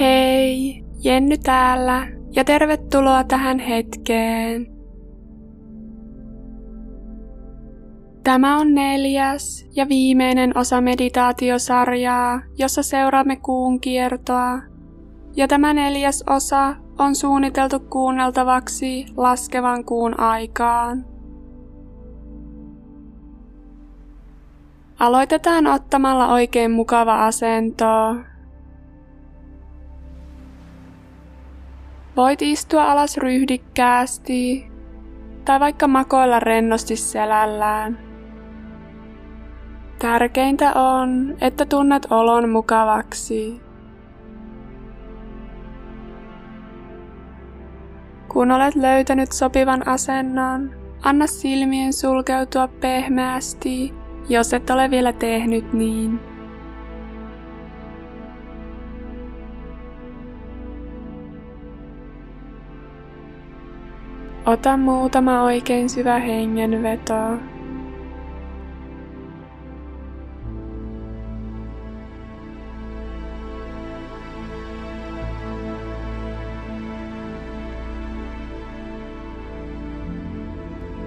Hei, Jenny täällä ja tervetuloa tähän hetkeen. Tämä on neljäs ja viimeinen osa meditaatiosarjaa, jossa seuraamme kuun kiertoa. Ja tämä neljäs osa on suunniteltu kuunneltavaksi laskevan kuun aikaan. Aloitetaan ottamalla oikein mukava asento. Voit istua alas ryhdikkäästi tai vaikka makoilla rennosti selällään. Tärkeintä on, että tunnet olon mukavaksi. Kun olet löytänyt sopivan asennon, anna silmien sulkeutua pehmeästi, jos et ole vielä tehnyt niin. Ota muutama oikein syvä hengenveto.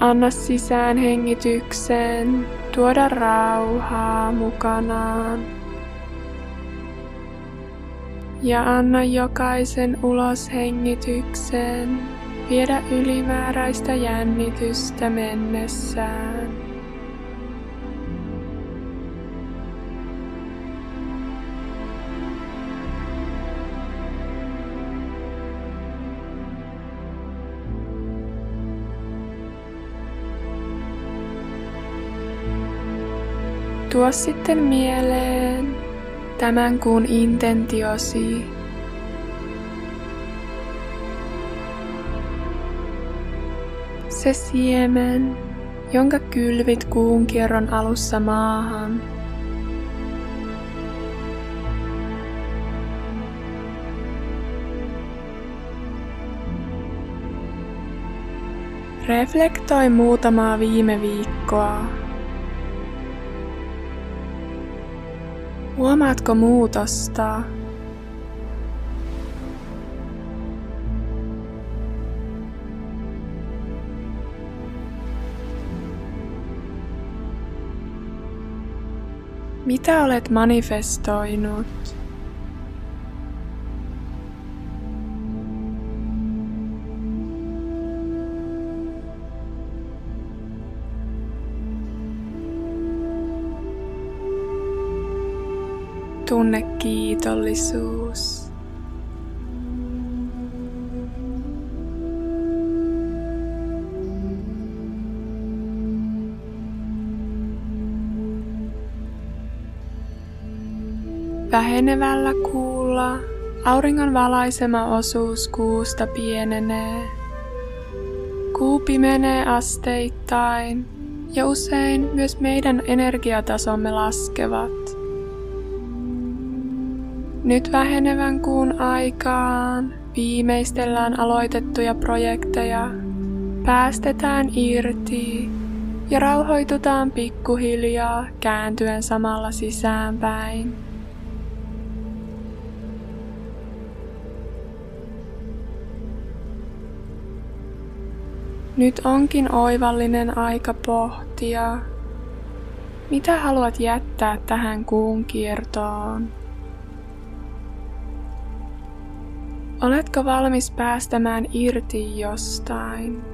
Anna sisään hengityksen tuoda rauhaa mukanaan. Ja anna jokaisen uloshengityksen viedä ylimääräistä jännitystä mennessään. Tuo sitten mieleen tämän kuun intentiosi Se siemen, jonka kylvit kuun kierron alussa maahan. Reflektoi muutamaa viime viikkoa. Huomaatko muutosta? Mitä olet manifestoinut? Tunne kiitollisuus. Vähenevällä kuulla auringon valaisema osuus kuusta pienenee. Kuu pimenee asteittain ja usein myös meidän energiatasomme laskevat. Nyt vähenevän kuun aikaan viimeistellään aloitettuja projekteja, päästetään irti ja rauhoitutaan pikkuhiljaa kääntyen samalla sisäänpäin. Nyt onkin oivallinen aika pohtia, mitä haluat jättää tähän kuun kiertoon. Oletko valmis päästämään irti jostain?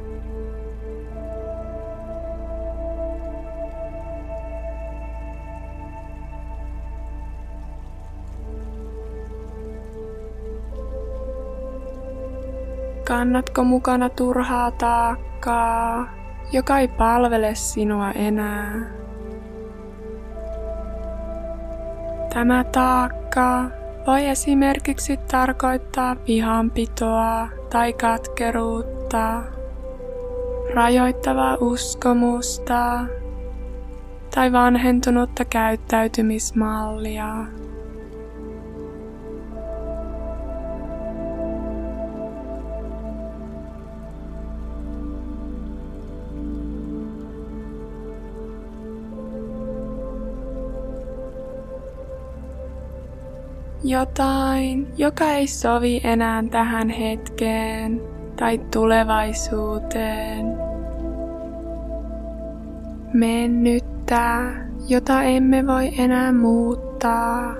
Kannatko mukana turhaa taakkaa, joka ei palvele sinua enää? Tämä taakka voi esimerkiksi tarkoittaa vihanpitoa tai katkeruutta, rajoittavaa uskomusta tai vanhentunutta käyttäytymismallia. Jotain, joka ei sovi enää tähän hetkeen tai tulevaisuuteen. Mennyttä, jota emme voi enää muuttaa,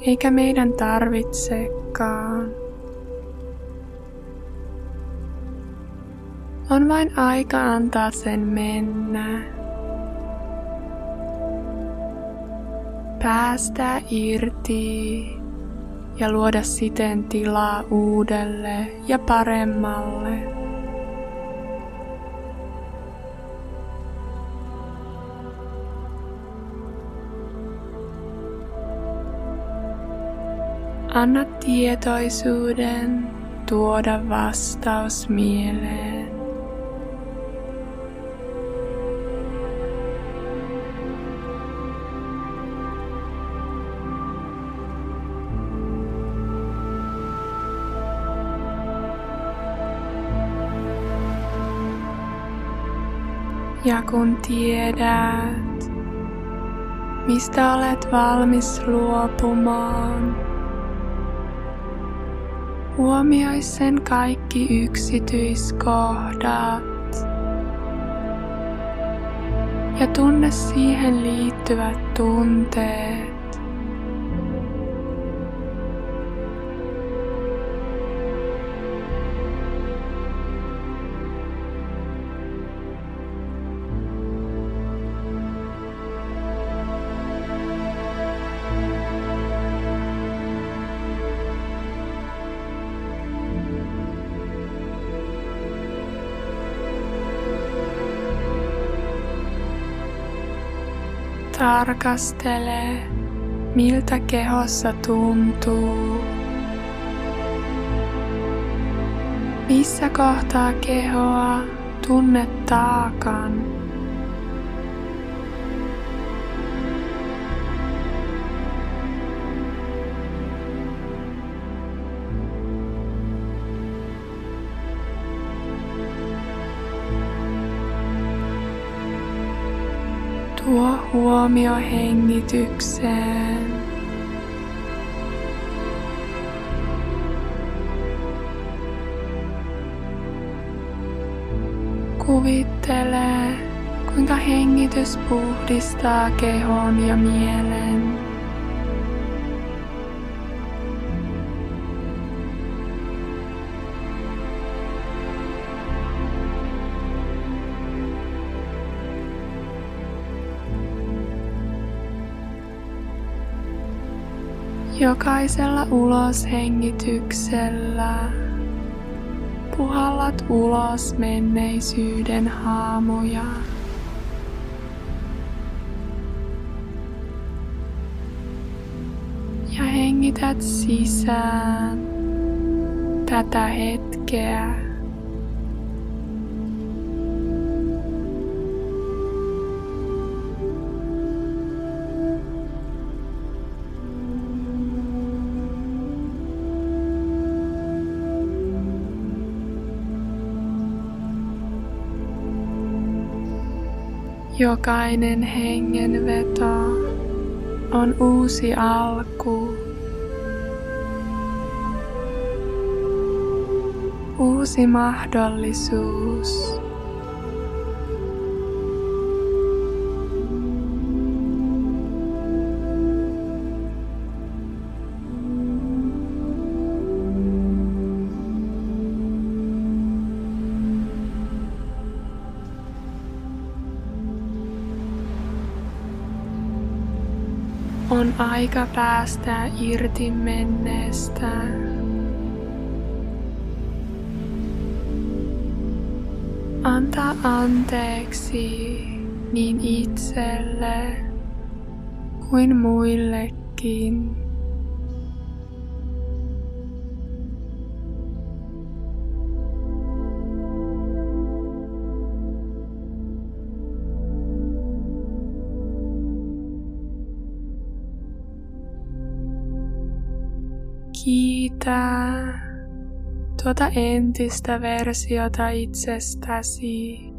eikä meidän tarvitsekaan. On vain aika antaa sen mennä. Päästä irti ja luoda siten tilaa uudelle ja paremmalle. Anna tietoisuuden tuoda vastaus mieleen. Ja kun tiedät, mistä olet valmis luopumaan, huomioi sen kaikki yksityiskohdat ja tunne siihen liittyvät tunteet. Tarkastele, miltä kehossa tuntuu. Missä kohtaa kehoa tunnet taakan? Huomio hengitykseen. Kuvittele, kuinka hengitys puhdistaa kehon ja mielen. Jokaisella uloshengityksellä puhallat ulos menneisyyden haamuja. Ja hengität sisään tätä hetkeä. Jokainen hengenveto on uusi alku. Uusi mahdollisuus. On aika päästä irti menneestä. Anta anteeksi niin itselle kuin muillekin. löytää tuota entistä versiota itsestäsi.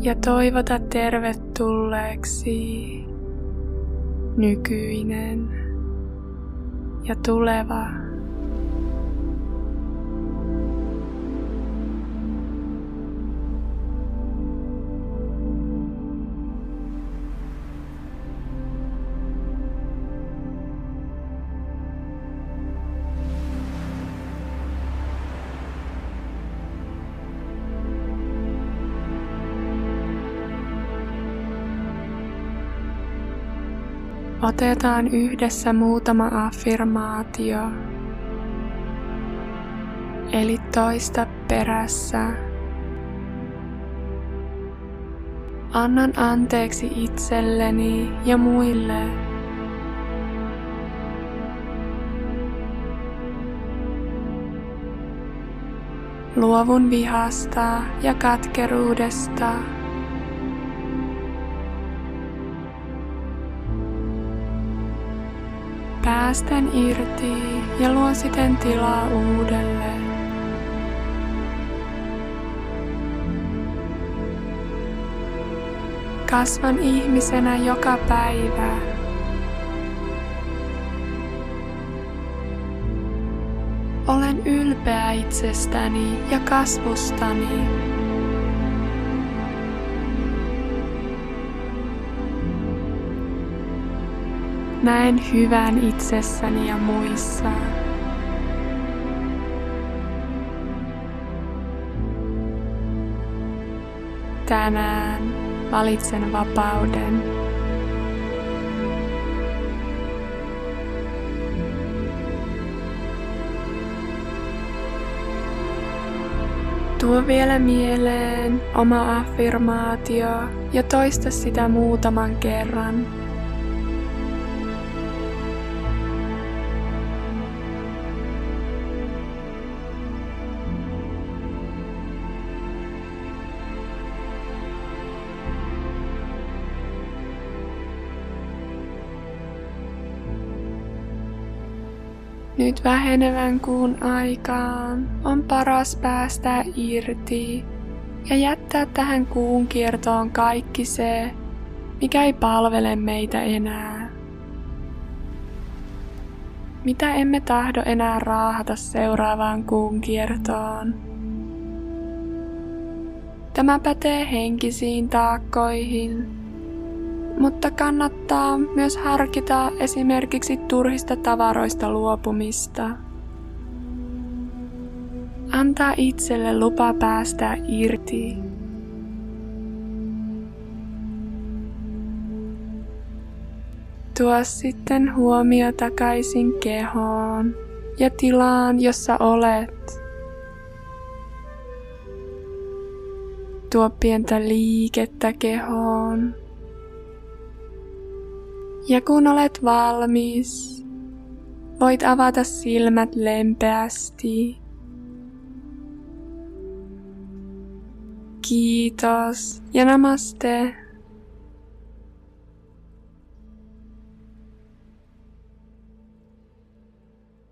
ja toivota tervetulleeksi nykyinen ja tuleva. Otetaan yhdessä muutama affirmaatio. Eli toista perässä. Annan anteeksi itselleni ja muille. Luovun vihasta ja katkeruudesta. Päästän irti ja luon siten tilaa uudelle. Kasvan ihmisenä joka päivä. Olen ylpeä itsestäni ja kasvustani. Näen hyvän itsessäni ja muissa. Tänään valitsen vapauden. Tuo vielä mieleen oma affirmaatio ja toista sitä muutaman kerran. Nyt vähenevän kuun aikaan on paras päästä irti ja jättää tähän kuun kiertoon kaikki se, mikä ei palvele meitä enää. Mitä emme tahdo enää raahata seuraavaan kuun kiertoon. Tämä pätee henkisiin taakkoihin, mutta kannattaa myös harkita esimerkiksi turhista tavaroista luopumista. Antaa itselle lupa päästä irti. Tuo sitten huomio takaisin kehoon ja tilaan, jossa olet. Tuo pientä liikettä kehoon. Ja kun olet valmis, voit avata silmät lempeästi. Kiitos ja namaste.